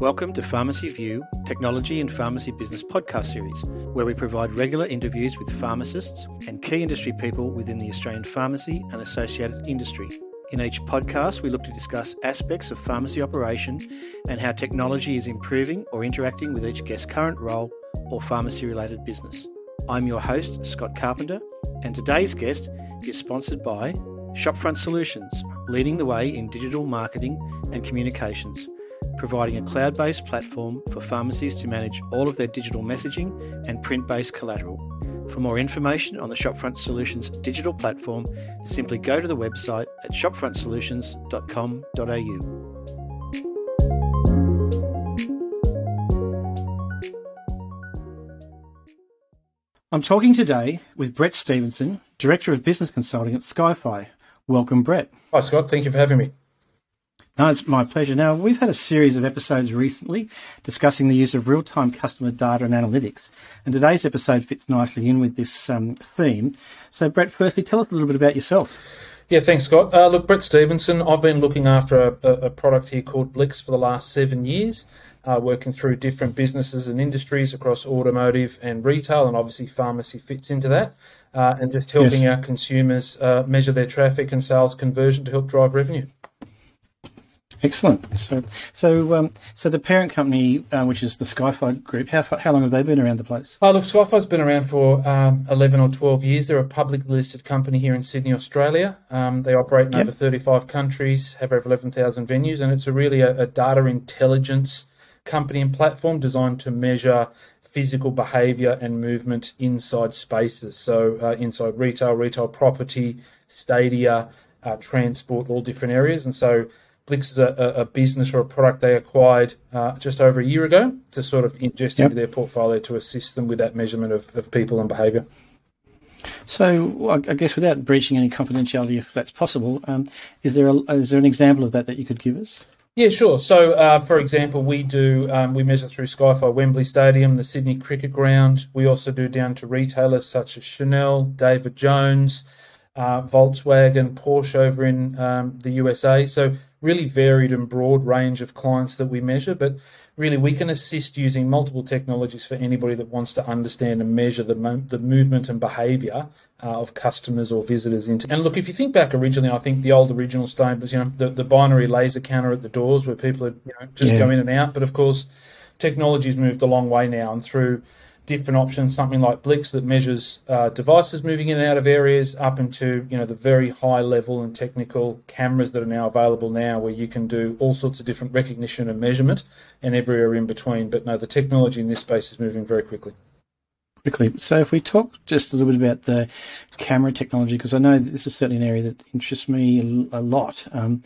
Welcome to Pharmacy View, Technology and Pharmacy Business podcast series, where we provide regular interviews with pharmacists and key industry people within the Australian pharmacy and associated industry. In each podcast, we look to discuss aspects of pharmacy operation and how technology is improving or interacting with each guest's current role or pharmacy related business. I'm your host, Scott Carpenter, and today's guest is sponsored by Shopfront Solutions, leading the way in digital marketing and communications providing a cloud based platform for pharmacies to manage all of their digital messaging and print based collateral. For more information on the Shopfront Solutions digital platform, simply go to the website at shopfrontsolutions.com.au. I'm talking today with Brett Stevenson, Director of Business Consulting at Skyfii. Welcome, Brett. Hi, Scott. Thank you for having me. No, it's my pleasure. Now, we've had a series of episodes recently discussing the use of real time customer data and analytics, and today's episode fits nicely in with this um, theme. So, Brett, firstly, tell us a little bit about yourself. Yeah, thanks, Scott. Uh, look, Brett Stevenson, I've been looking after a, a, product here called Blix for the last seven years, uh, working through different businesses and industries across automotive and retail, and obviously pharmacy fits into that, uh, and just helping yes. our consumers uh, measure their traffic and sales conversion to help drive revenue. Excellent. So, so, um, so the parent company, uh, which is the Skyfii Group, how how long have they been around the place? Oh, look, Skyfii's been around for um, eleven or twelve years. They're a publicly listed company here in Sydney, Australia. Um, they operate in yep. over thirty-five countries, have over eleven thousand venues, and it's a really a, a data intelligence company and platform designed to measure physical behavior and movement inside spaces. So, uh, inside retail, retail property, stadia, uh, transport, all different areas, and so Blix is a, a, business or a product they acquired uh, just over a year ago to sort of ingest yep. into their portfolio to assist them with that measurement of, of people and behaviour. So, I guess without breaching any confidentiality, if that's possible, um, is there a, is there an example of that that you could give us? Yeah, sure. So, uh, for example, we do um, we measure through Skyfire Wembley Stadium, the Sydney Cricket Ground. We also do down to retailers such as Chanel, David Jones, uh, Volkswagen, Porsche over in um, the USA. So really varied and broad range of clients that we measure, but really we can assist using multiple technologies for anybody that wants to understand and measure the, mo- the movement and behavior uh, of customers or visitors into. And look, if you think back originally, I think the old original state was, you know, the, the binary laser counter at the doors where people would you know, just yeah. go in and out. But of course, technology's moved a long way now and through different options, something like Blix that measures uh, devices moving in and out of areas, up into you know the very high level and technical cameras that are now available now, where you can do all sorts of different recognition and measurement, and everywhere in between. But no, the technology in this space is moving very quickly. Quickly. So, if we talk just a little bit about the camera technology, because I know this is certainly an area that interests me a lot. Um,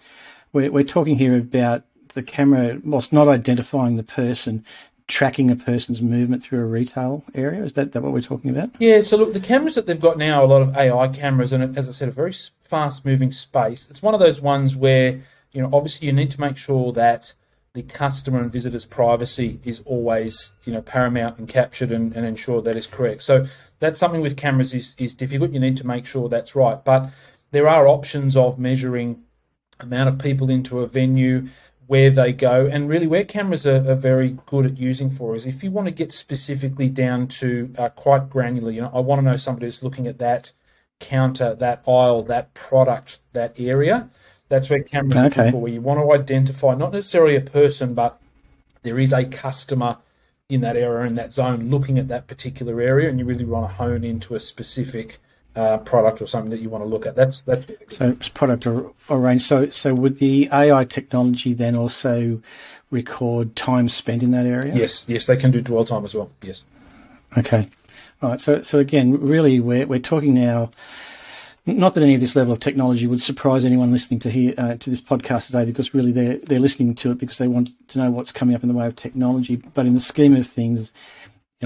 we're, we're talking here about the camera, whilst not identifying the person, tracking a person's movement through a retail area. Is that, that what we're talking about? Yeah. So look, the cameras that they've got now, a lot of AI cameras, and as I said, a very fast moving space. It's one of those ones where you know obviously you need to make sure that the customer and visitor's privacy is always you know paramount and captured and, and ensure that is correct. So that's something with cameras is is difficult. You need to make sure that's right, but there are options of measuring amount of people into a venue where they go. And really, where cameras are, are, very good at using for is if you want to get specifically down to uh, quite granular, you know, I want to know somebody who's looking at that counter, that aisle, that product, that area. That's where cameras okay. are for. Where you want to identify not necessarily a person, but there is a customer in that area in that zone looking at that particular area, and you really want to hone into a specific uh, product or something that you want to look at. That's that's so product or, or range. So so would the AI technology then also record time spent in that area? Yes, yes, they can do dwell time as well. Yes. Okay. All right. So so again, really, we're we're talking now. Not that any of this level of technology would surprise anyone listening to here uh, to this podcast today, because really they're they're listening to it because they want to know what's coming up in the way of technology. But in the scheme of things,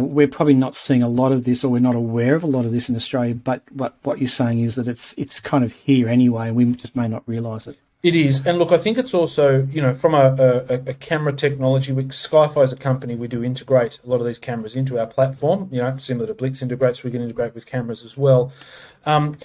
know, we're probably not seeing a lot of this, or we're not aware of a lot of this in Australia. But what what you're saying is that it's it's kind of here anyway, and we just may not realise it. It is, and look, I think it's also you know from a, a, a camera technology. We, Skyfii as a company, we do integrate a lot of these cameras into our platform. You know, similar to Blix integrates, we can integrate with cameras as well. Um,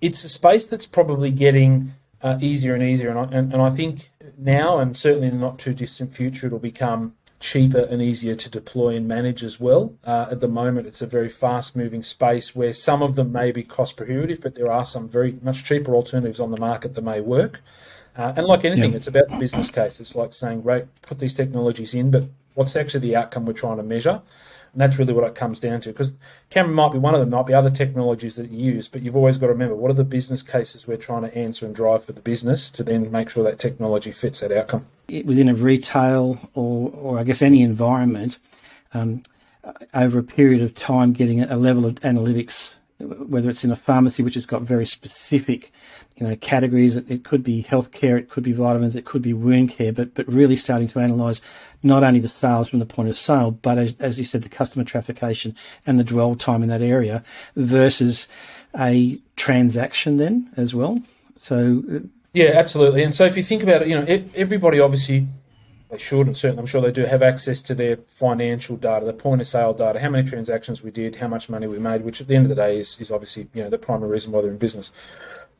it's a space that's probably getting uh, easier and easier, and I, and, and I think now, and certainly in the not too distant future, it'll become cheaper and easier to deploy and manage as well. Uh, at the moment, it's a very fast moving space where some of them may be cost prohibitive, but there are some very much cheaper alternatives on the market that may work. Uh, and like anything, it's about the business case. It's like saying, great, put these technologies in, but what's actually the outcome we're trying to measure? And that's really what it comes down to. Because camera might be one of them, might be other technologies that you use, but you've always got to remember what are the business cases we're trying to answer and drive for the business to then make sure that technology fits that outcome. Within a retail or, or I guess any environment, um, over a period of time, getting a level of analytics, whether it's in a pharmacy which has got very specific you know categories. It, it, could be healthcare, it could be vitamins, it could be wound care, but but really starting to analyse not only the sales from the point of sale, but as, as you said, the customer traffication and the dwell time in that area versus a transaction then as well. So uh, yeah, absolutely. And so if you think about it, you know, everybody obviously they should, and certainly I'm sure they do have access to their financial data, the point of sale data, how many transactions we did, how much money we made, which at the end of the day is, is obviously you know the primary reason why they're in business.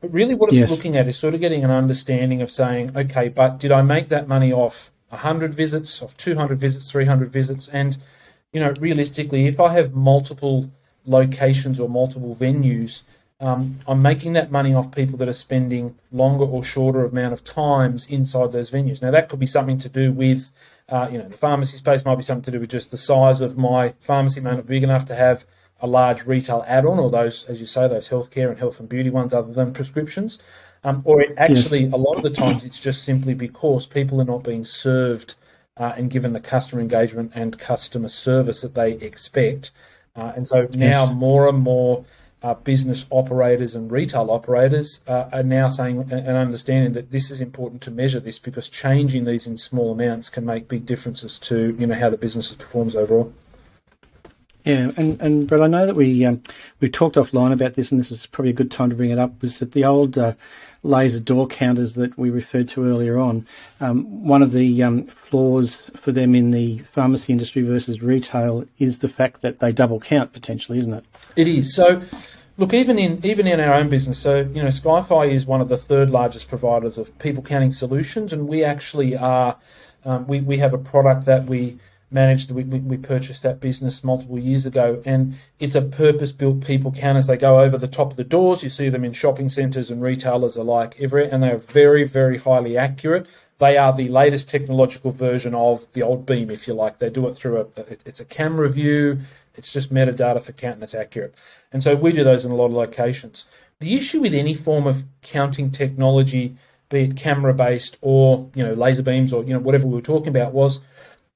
But really, what it's yes. looking at is sort of getting an understanding of saying, okay, but did I make that money off 100 visits, off 200 visits, 300 visits? And, you know, realistically, if I have multiple locations or multiple venues, um, I'm making that money off people that are spending longer or shorter amount of times inside those venues. Now, that could be something to do with, uh, you know, the pharmacy space might be something to do with just the size of my pharmacy may not be big enough to have a large retail add-on, or those, as you say, those healthcare and health and beauty ones, other than prescriptions, um, or it actually yes. a lot of the times it's just simply because people are not being served uh, and given the customer engagement and customer service that they expect, uh, and so now yes. more and more. Uh, business operators and retail operators uh, are now saying and understanding that this is important to measure this because changing these in small amounts can make big differences to you know how the business performs overall. Yeah, and and Brett, I know that we um, we talked offline about this, and this is probably a good time to bring it up. Was that the old uh, laser door counters that we referred to earlier on? Um, one of the um, flaws for them in the pharmacy industry versus retail is the fact that they double count potentially, isn't it? It is. So, look, even in even in our own business, so you know, Skyfii is one of the third largest providers of people counting solutions, and we actually are. Um, we we have a product that we managed. We, we, purchased that business multiple years ago, and it's a purpose-built people counters. They go over the top of the doors. You see them in shopping centres and retailers alike everywhere, and they are very, very highly accurate. They are the latest technological version of the old beam, if you like. They do it through a it's a camera view. It's just metadata for count, and it's accurate. And so we do those in a lot of locations. The issue with any form of counting technology, be it camera-based or you know laser beams or you know whatever we were talking about, was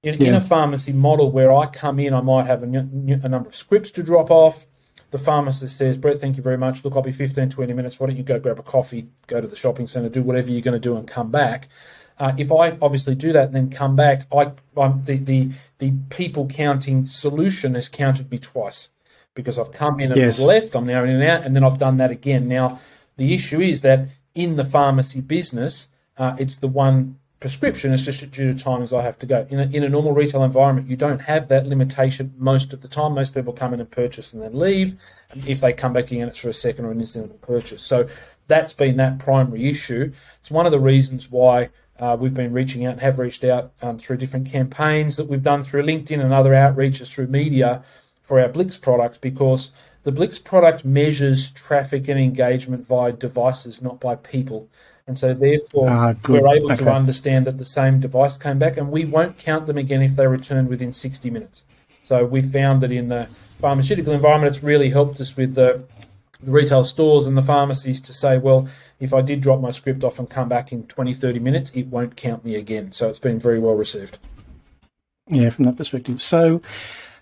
in, yeah. in a pharmacy model where I come in, I might have a, a, number of scripts to drop off. The pharmacist says, Brett, thank you very much. Look, I'll be 15, 20 minutes. Why don't you go grab a coffee, go to the shopping centre, do whatever you're going to do and come back. Uh, if I obviously do that and then come back, I I'm, the, the the people counting solution has counted me twice because I've come in and yes. left. I'm now in and out, and then I've done that again. Now the issue is that in the pharmacy business, uh, it's the one prescription is just due to times I have to go. In a, in a normal retail environment, you don't have that limitation most of the time. Most people come in and purchase and then leave. And if they come back again, it's for a second or an incidental purchase. So that's been that primary issue. It's one of the reasons why uh, we've been reaching out and have reached out um, through different campaigns that we've done through LinkedIn and other outreaches through media for our Blix product because the Blix product measures traffic and engagement via devices, not by people. And so, therefore, uh, we're able okay. to understand that the same device came back, and we won't count them again if they return within 60 minutes. So, we found that in the pharmaceutical environment, it's really helped us with the, the retail stores and the pharmacies to say, well, if I did drop my script off and come back in 20, 30 minutes, it won't count me again. So, it's been very well received. Yeah, from that perspective. So,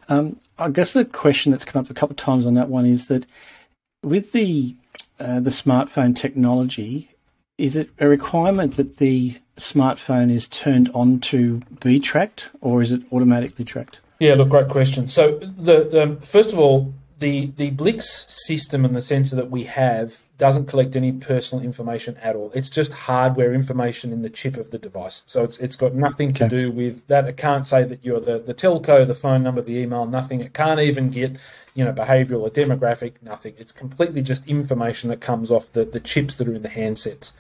um, I guess the question that's come up a couple of times on that one is that with the uh, the smartphone technology, is it a requirement that the smartphone is turned on to be tracked, or is it automatically tracked? Yeah, look, great question. So, the, the first of all, the the Blix system and the sensor that we have doesn't collect any personal information at all. It's just hardware information in the chip of the device. So it's it's got nothing to okay. do with that. It can't say that you're the, the telco, the phone number, the email, nothing. It can't even get, you know, behavioral or demographic, nothing. It's completely just information that comes off the, the chips that are in the handsets.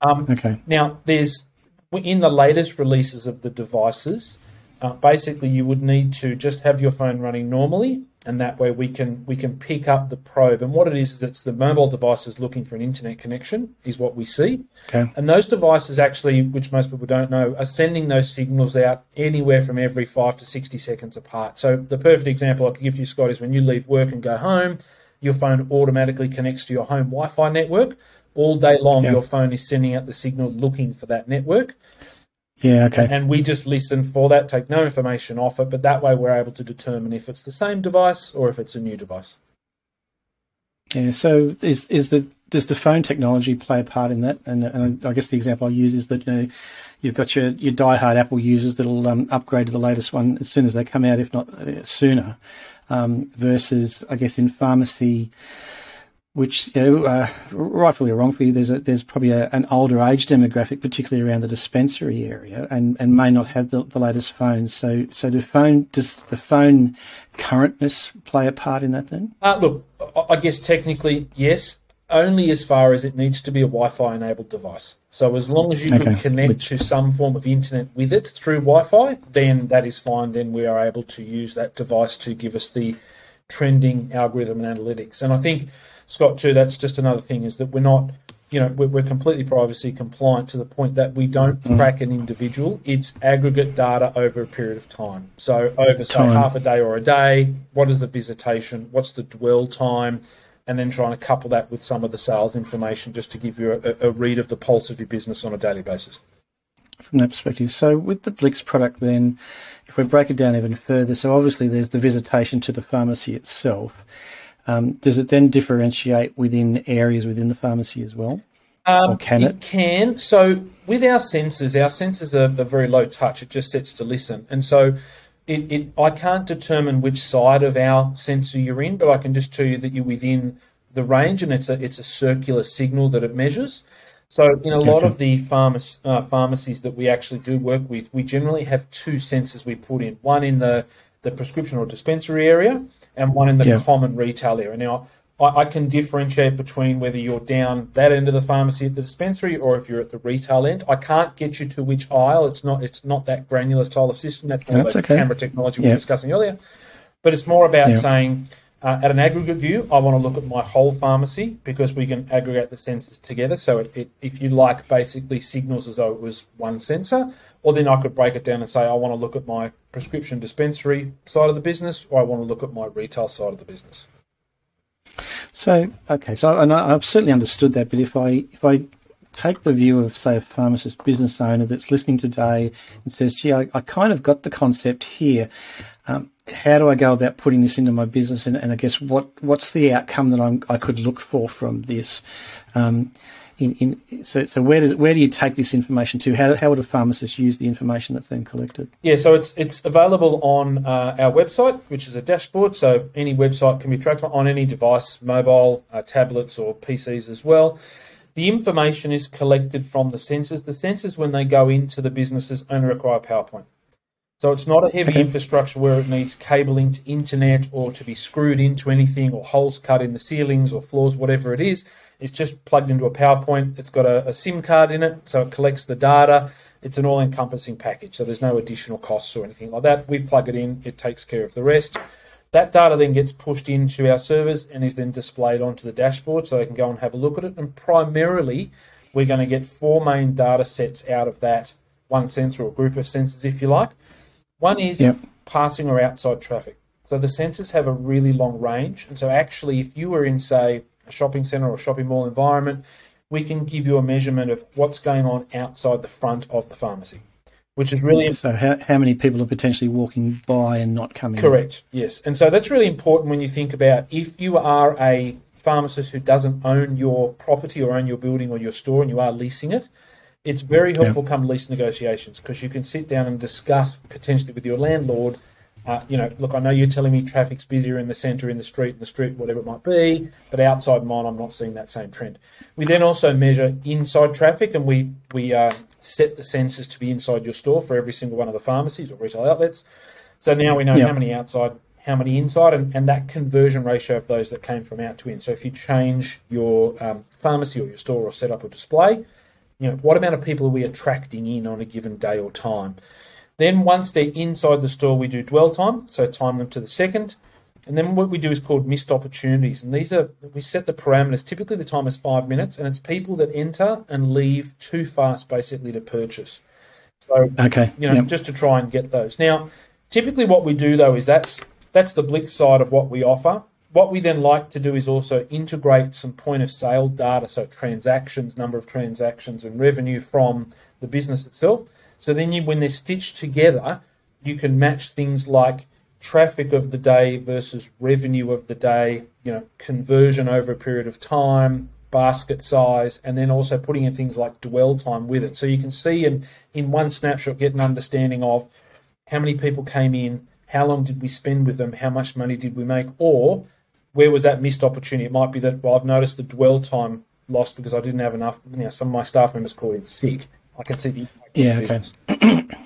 Um, okay. Now there's in the latest releases of the devices, uh, basically you would need to just have your phone running normally and that way we can we can pick up the probe. And what it is is it's the mobile devices looking for an internet connection is what we see. Okay. and those devices actually which most people don't know are sending those signals out anywhere from every 5 to 60 seconds apart. So the perfect example i could give you scott is when you leave work and go home your phone automatically connects to your home wi-fi network. All day long Yeah. your phone is sending out the signal looking for that network Yeah. Okay. and we just listen for that, take no information off it, but that way we're able to determine if it's the same device or if it's a new device. Yeah. So is is the does the phone technology play a part in that? And, and I guess the example I use is that you know, you've got your your diehard Apple users that'll um, upgrade to the latest one as soon as they come out, if not uh, sooner. Um, versus, I guess, in pharmacy, which you know, uh, rightfully or wrongfully, there's a, there's probably a, an older age demographic, particularly around the dispensary area, and, and may not have the, the latest phones. So so do phone does the phone currentness play a part in that then? Uh, look, I- guess technically, yes, only as far as it needs to be a Wi Fi enabled device. So as long as you can connect Which- to some form of internet with it through Wi Fi, then that is fine. Then we are able to use that device to give us the trending algorithm and analytics. And I think, Scott, too, that's just another thing is that we're not, you know, we're, we're completely privacy compliant to the point that we don't Mm. track an individual. It's aggregate data over a period of time. So over, say, Time. half a day or a day, what is the visitation? What's the dwell time? And then trying to couple that with some of the sales information just to give you a, a read of the pulse of your business on a daily basis. from that perspective. So with the Blix product, then, if we break it down even further, so obviously there's the visitation to the pharmacy itself. Um, does it then differentiate within areas within the pharmacy as well? Um, Or can it? can. So with our sensors, our sensors are, are very low touch. It just sets to listen, and so it, it. I can't determine which side of our sensor you're in, but I can just tell you that you're within the range, and it's a it's a circular signal that it measures. So in a lot Okay. of the pharmac- uh, pharmacies that we actually do work with, we generally have two sensors we put in. One in the the prescription or dispensary area, and one in the Yeah. common retail area. Now, I, I can differentiate between whether you're down that end of the pharmacy at the dispensary or if you're at the retail end. I can't get you to which aisle. It's not. It's not that granular style of system. That's more That's about okay. camera technology we were discussing earlier. But it's more about Yeah. saying, uh, at an aggregate view, I want to look at my whole pharmacy because we can aggregate the sensors together. So it, it, if you like, basically signals as though it was one sensor. Or then I could break it down and say, I want to look at my prescription dispensary side of the business, or I want to look at my retail side of the business. So okay, so and I, I've certainly understood that, but if I if I take the view of say a pharmacist business owner that's listening today and says, "Gee, I, I kind of got the concept here. Um, how do I go about putting this into my business? And, and I guess what what's the outcome that I'm, I could look for from this? Um, in, in, so, so where does where do you take this information to? How, how would a pharmacist use the information that's then collected? Yeah, so it's it's available on uh, our website, which is a dashboard. So any website can be tracked on any device, mobile, uh, tablets, or PCs as well. The information is collected from the sensors. The sensors, when they go into the businesses, only require PowerPoint. So it's not a heavy Okay. infrastructure where it needs cabling to internet or to be screwed into anything or holes cut in the ceilings or floors, whatever it is. It's just plugged into a PowerPoint. It's got a, a SIM card in it, so it collects the data. It's an all encompassing package, so there's no additional costs or anything like that. We plug it in, it takes care of the rest. That data then gets pushed into our servers and is then displayed onto the dashboard so they can go and have a look at it. And primarily, we're going to get four main data sets out of that one sensor or group of sensors, if you like. One is Yep. passing or outside traffic. So the sensors have a really long range. And so, actually, if you were in, say, a shopping center or shopping mall environment, we can give you a measurement of what's going on outside the front of the pharmacy, which is really So how, how many people are potentially walking by and not coming? in? Correct. Yes, and so that's really important when you think about if you are a pharmacist who doesn't own your property or own your building or your store and you are leasing it. It's very helpful come lease negotiations because you can sit down and discuss potentially with your landlord. Uh, you know, look, I know you're telling me traffic's busier in the centre, in the street, in the street, whatever it might be, but outside mine, I'm not seeing that same trend. We then also measure inside traffic, and we we uh, set the sensors to be inside your store for every single one of the pharmacies or retail outlets. So now we know Yeah. how many outside, how many inside, and, and that conversion ratio of those that came from out to in. So if you change your um, pharmacy or your store or set up a display, you know what amount of people are we attracting in on a given day or time? Then once they're inside the store, we do dwell time, so time them to the second. And then what we do is called missed opportunities. And these are, we set the parameters. Typically the time is five minutes and it's people that enter and leave too fast basically to purchase. So, okay. you know, yep. just to try and get those. Now, typically what we do though is that's, that's the Blix side of what we offer. What we then like to do is also integrate some point of sale data, so transactions, number of transactions and revenue from the business itself. So then you, when they're stitched together, you can match things like traffic of the day versus revenue of the day, you know, conversion over a period of time, basket size, and then also putting in things like dwell time with it. So you can see in, in one snapshot, get an understanding of how many people came in, how long did we spend with them, how much money did we make, or where was that missed opportunity? It might be that, well, I've noticed the dwell time lost because I didn't have enough, you know, some of my staff members called in sick. I can see the yeah, okay.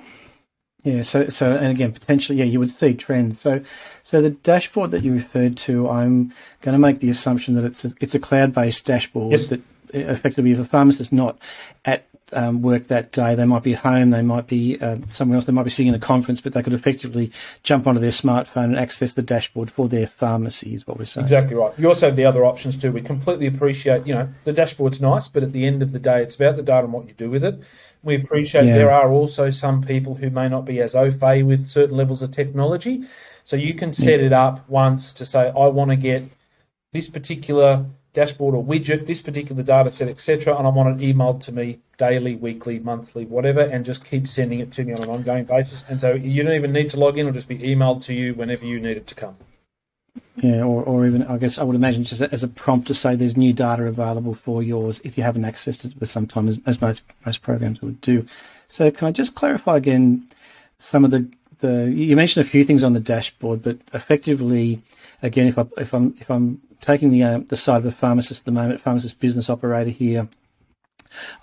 Yeah, so so and again potentially, yeah, you would see trends. So so the dashboard that you referred to, I'm going to make the assumption that it's a, it's a cloud based dashboard yes. that effectively, if a pharmacist not at um, work that day, they might be home, they might be uh, somewhere else, they might be sitting in a conference, but they could effectively jump onto their smartphone and access the dashboard for their pharmacy. Is what we're saying. Exactly right. You also have the other options too. We completely appreciate, you know, the dashboard's nice, but at the end of the day, it's about the data and what you do with it. We appreciate yeah. there are also some people who may not be as au fait with certain levels of technology. So you can set yeah. it up once to say, I want to get this particular dashboard or widget, this particular data set, etc., and I want it emailed to me daily, weekly, monthly, whatever, and just keep sending it to me on an ongoing basis. And so you don't even need to log in; it'll just be emailed to you whenever you need it to come. Yeah, or, or even I guess I would imagine just as a prompt to say there's new data available for yours if you haven't accessed it for some time, as, as most most programs would do. So can I just clarify again some of the the you mentioned a few things on the dashboard, but effectively, again, if I if I'm if I'm taking the uh, the side of a pharmacist at the moment, pharmacist business operator here,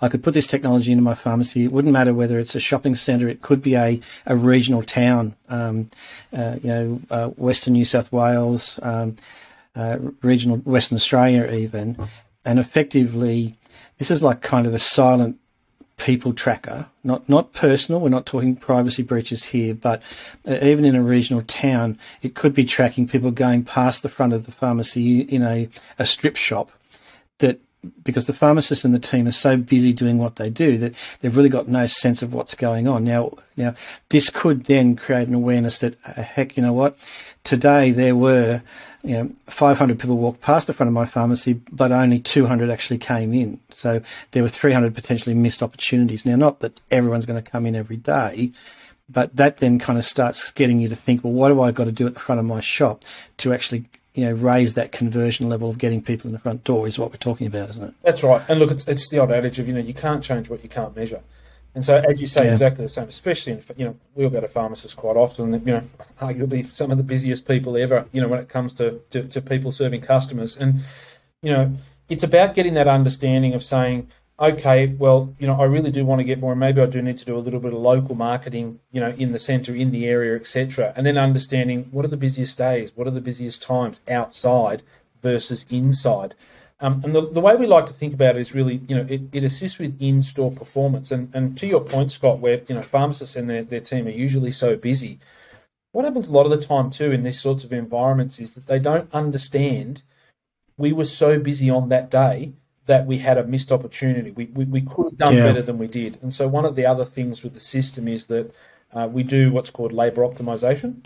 I could put this technology into my pharmacy. It wouldn't matter whether it's a shopping centre. It could be a, a regional town, um, uh, you know, uh, Western New South Wales, um, uh, regional Western Australia even. And effectively, this is like kind of a silent people tracker, not not personal. We're not talking privacy breaches here, but uh, even in a regional town, it could be tracking people going past the front of the pharmacy in a, a strip shop that because the pharmacist and the team are so busy doing what they do that they've really got no sense of what's going on. Now, now this could then create an awareness that, uh, heck, you know what? Today there were, you know, 500 people walked past the front of my pharmacy, but only 200 actually came in. So there were 300 potentially missed opportunities. Now, not that everyone's going to come in every day, but that then kind of starts getting you to think, well, what do I got to do at the front of my shop to actually you know, raise that conversion level of getting people in the front door is what we're talking about, isn't it? That's right. And look, it's, it's the old adage of, you know, you can't change what you can't measure. And so, as you say, yeah. exactly the same, especially in, you know, we all go to pharmacists quite often, you know, arguably some of the busiest people ever, you know, when it comes to, to, to people serving customers. And, you know, it's about getting that understanding of saying, okay, well, you know, I really do want to get more, maybe I do need to do a little bit of local marketing, you know, in the centre, in the area, etc. And then understanding what are the busiest days, what are the busiest times outside versus inside. Um, and the, the way we like to think about it is really, you know, it, it assists with in-store performance. And, and to your point, Scott, where, you know, pharmacists and their, their team are usually so busy, what happens a lot of the time too in these sorts of environments is that they don't understand we were so busy on that day that we had a missed opportunity. We, we, we could have done yeah. better than we did. And so, one of the other things with the system is that uh, we do what's called labor optimization.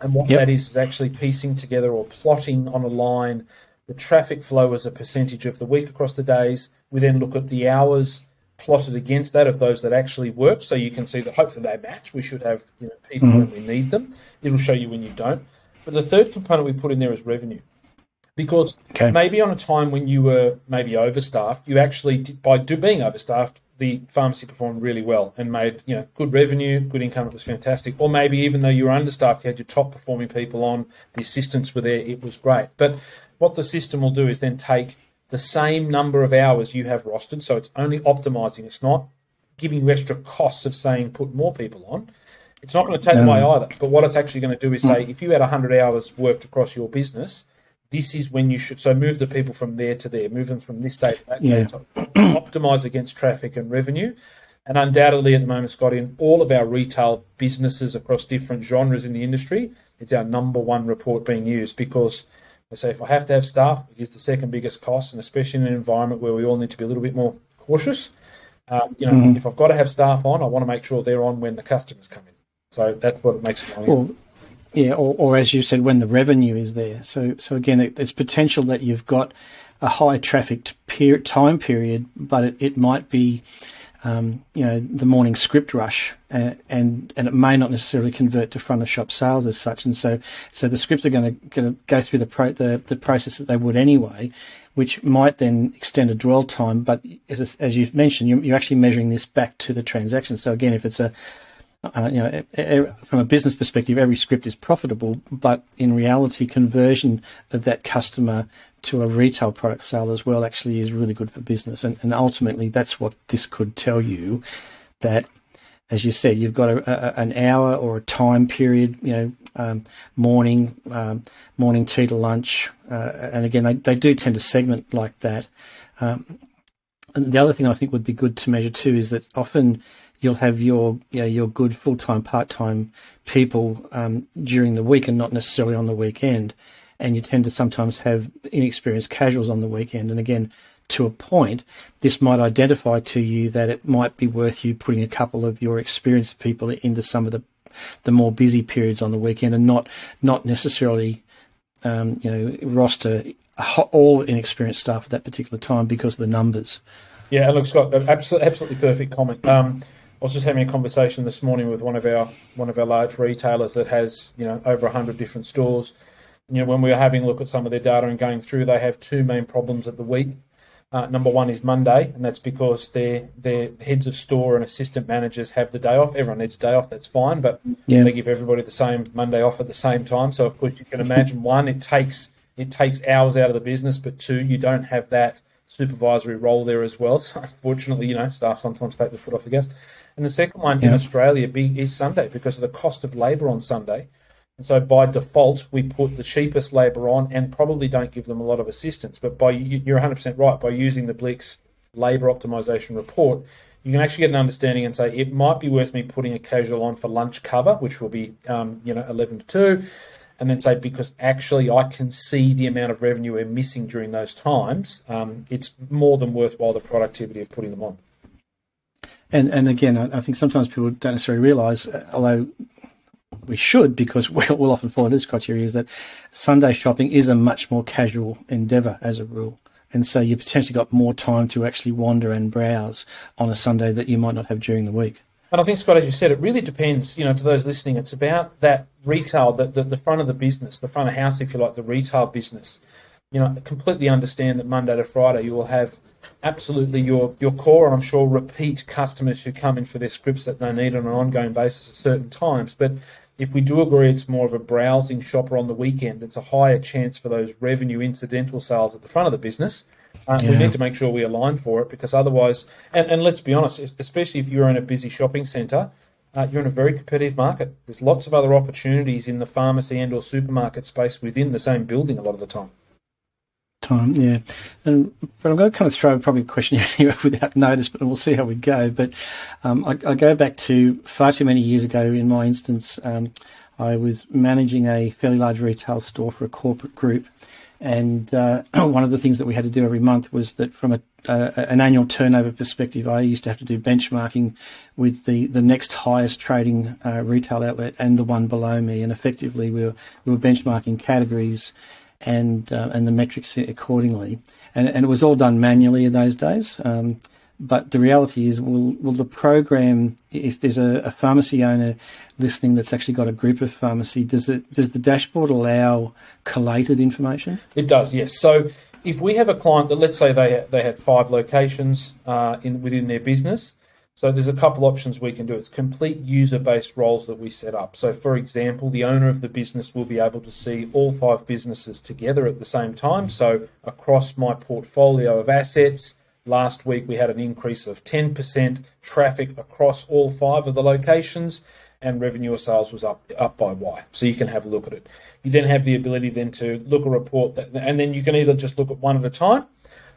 And what yep. that is, is actually piecing together or plotting on a line the traffic flow as a percentage of the week across the days. We then look at the hours plotted against that of those that actually work. So you can see that hopefully they match. We should have you know, people mm-hmm. when we need them. It'll show you when you don't. But the third component we put in there is revenue because okay. maybe on a time when you were maybe overstaffed, you actually by do, being overstaffed, the pharmacy performed really well and made you know good revenue, good income. It was fantastic. Or maybe even though you were understaffed, you had your top performing people on, the assistants were there. It was great. But what the system will do is then take the same number of hours you have rostered, so it's only optimizing. It's not giving you extra costs of saying put more people on. It's not going to take no. away either. But what it's actually going to do is hmm. say if you had 100 hours worked across your business, this is when you should so move the people from there to there, move them from this date to that yeah. date, optimize against traffic and revenue. And undoubtedly, at the moment, Scott, in all of our retail businesses across different genres in the industry, it's our number one report being used because I say if I have to have staff, it is the second biggest cost, and especially in an environment where we all need to be a little bit more cautious. Uh, you know, mm-hmm. if I've got to have staff on, I want to make sure they're on when the customers come in. So that's what makes it. Well, yeah, or, or as you said, when the revenue is there. So, so again, there's potential that you've got a high trafficked time period, but it, it might be, um, you know, the morning script rush, and, and, and it may not necessarily convert to front of shop sales as such. And so, so the scripts are going to going to go through the pro, the the process that they would anyway, which might then extend a dwell time. But as as you mentioned, you're, you're actually measuring this back to the transaction. So again, if it's a uh, you know, from a business perspective, every script is profitable, but in reality, conversion of that customer to a retail product sale as well actually is really good for business. And, and ultimately, that's what this could tell you that, as you said, you've got a, an hour or a time period, you know, um, morning, um, morning tea to lunch. Uh, and again, they, they do tend to segment like that. Um, and the other thing I think would be good to measure too is that often you'll have your you know, your good full time part time people um, during the week and not necessarily on the weekend, and you tend to sometimes have inexperienced casuals on the weekend. And again, to a point, this might identify to you that it might be worth you putting a couple of your experienced people into some of the the more busy periods on the weekend, and not not necessarily um, you know roster all inexperienced staff at that particular time because of the numbers. Yeah, look, Scott, absolutely, absolutely perfect comment. Um, I was just having a conversation this morning with one of our one of our large retailers that has you know over hundred different stores. You know, when we were having a look at some of their data and going through, they have two main problems at the week. Uh, number one is Monday, and that's because their their heads of store and assistant managers have the day off. Everyone needs a day off, that's fine, but yeah. they give everybody the same Monday off at the same time. So of course you can imagine one, it takes it takes hours out of the business, but two, you don't have that supervisory role there as well. So unfortunately, you know, staff sometimes take the foot off the gas. And the second one yeah. in Australia is Sunday because of the cost of labour on Sunday. And so by default, we put the cheapest labour on and probably don't give them a lot of assistance. But by you're 100% right by using the Blix labour optimization report, you can actually get an understanding and say it might be worth me putting a casual on for lunch cover, which will be um, you know 11 to 2 and then say because actually I can see the amount of revenue we're missing during those times, um, it's more than worthwhile the productivity of putting them on. And and again, I, I think sometimes people don't necessarily realise, uh, although we should, because we'll, we'll often follow this criteria, is that Sunday shopping is a much more casual endeavour as a rule. And so you potentially got more time to actually wander and browse on a Sunday that you might not have during the week. And I think, Scott, as you said, it really depends, you know, to those listening, it's about that retail, the, the, the front of the business, the front of house, if you like, the retail business. You know, completely understand that Monday to Friday you will have absolutely your, your core and I'm sure repeat customers who come in for their scripts that they need on an ongoing basis at certain times. But if we do agree it's more of a browsing shopper on the weekend, it's a higher chance for those revenue incidental sales at the front of the business uh, yeah. We need to make sure we align for it because otherwise, and, and let's be honest, especially if you're in a busy shopping centre, uh, you're in a very competitive market. There's lots of other opportunities in the pharmacy and or supermarket space within the same building a lot of the time. Time, yeah. And, but I'm going to kind of throw probably a question here without notice, but we'll see how we go. But um, I, I, go back to far too many years ago in my instance. Um, I was managing a fairly large retail store for a corporate group and uh, one of the things that we had to do every month was that from a, uh, an annual turnover perspective, I used to have to do benchmarking with the, the next highest trading uh, retail outlet and the one below me. And effectively, we were, we were benchmarking categories and, uh, and the metrics accordingly. And, and it was all done manually in those days. Um, but the reality is, will will the program, if there's a, a, pharmacy owner listening that's actually got a group of pharmacy, does it does the dashboard allow collated information? It does, yes. So if we have a client that let's say they they had five locations uh, in within their business, so there's a couple options we can do. It's complete user-based roles that we set up. So for example, the owner of the business will be able to see all five businesses together at the same time. So across my portfolio of assets Last week we had an increase of 10% traffic across all five of the locations and revenue or sales was up up by Y. So you can have a look at it. You then have the ability then to look a report that, and then you can either just look at one at a time,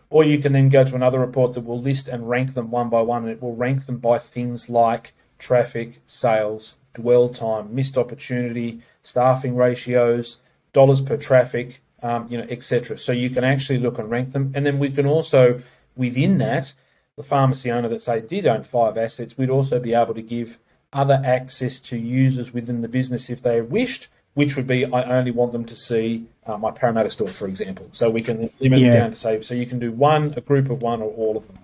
Or you can then go to another report that will list and rank them one by one, and it will rank them by things like traffic, sales, dwell time, missed opportunity, staffing ratios, dollars per traffic, um, you know, etc. So you can actually look and rank them, and then we can also within that, the pharmacy owner that say did own five assets, we'd also be able to give other access to users within the business if they wished which would be I only want them to see uh, my Parramatta store, for example. So we can limit yeah. it down to say, so you can do one, a group of one, or all of them.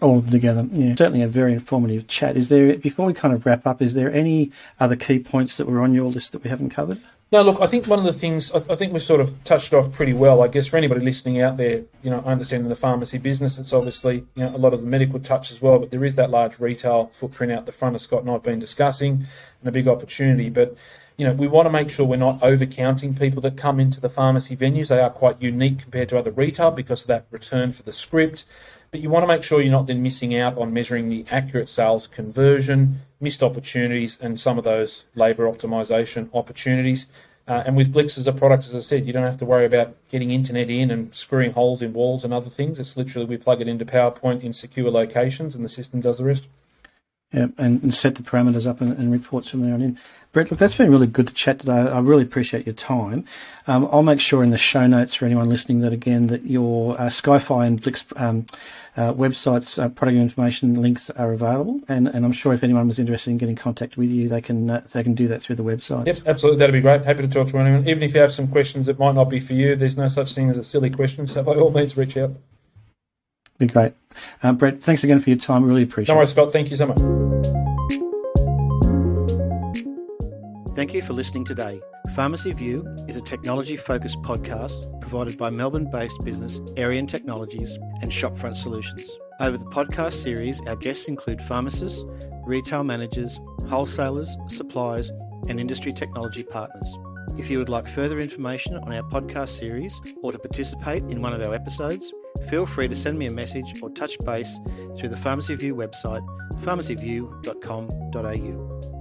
All of them together, yeah. Certainly a very informative chat. Is there, before we kind of wrap up, is there any other key points that were on your list that we haven't covered? No, look, I think one of the things, I, think we've sort of touched off pretty well. I guess for anybody listening out there, you know, understanding the pharmacy business, it's obviously, you know, a lot of the medical touch as well, but there is that large retail footprint out the front, of Scott and I have been discussing, and a big opportunity. But you know, we want to make sure we're not overcounting people that come into the pharmacy venues. They are quite unique compared to other retail because of that return for the script. But you want to make sure you're not then missing out on measuring the accurate sales conversion, missed opportunities, and some of those labour optimization opportunities. Uh, and with Blix as a product, as I said, you don't have to worry about getting internet in and screwing holes in walls and other things. It's literally we plug it into PowerPoint in secure locations, and the system does the rest. Yeah, and, and set the parameters up and, and, reports from there on in. Brett, look, that's been really good to chat today. I really appreciate your time. Um, I'll make sure in the show notes for anyone listening that again that your uh, Skyfii and Blix um, uh, websites, uh, product information links are available, and, and I'm sure if anyone was interested in getting in contact with you, they can uh, they can do that through the website. Yep, absolutely, that'd be great. Happy to talk to anyone, even if you have some questions that might not be for you. There's no such thing as a silly question, so by all means, reach out. Be great. Uh, Brett, thanks again for your time. Really appreciate it. No worries, Scott. Thank you so much. Thank you for listening today. Pharmacy View is a technology focused podcast provided by Melbourne based business Arian Technologies and Shopfront Solutions. Over the podcast series, our guests include pharmacists, retail managers, wholesalers, suppliers, and industry technology partners. If you would like further information on our podcast series or to participate in one of our episodes, feel free to send me a message or touch base through the Pharmacy View website, pharmacyview.com.au.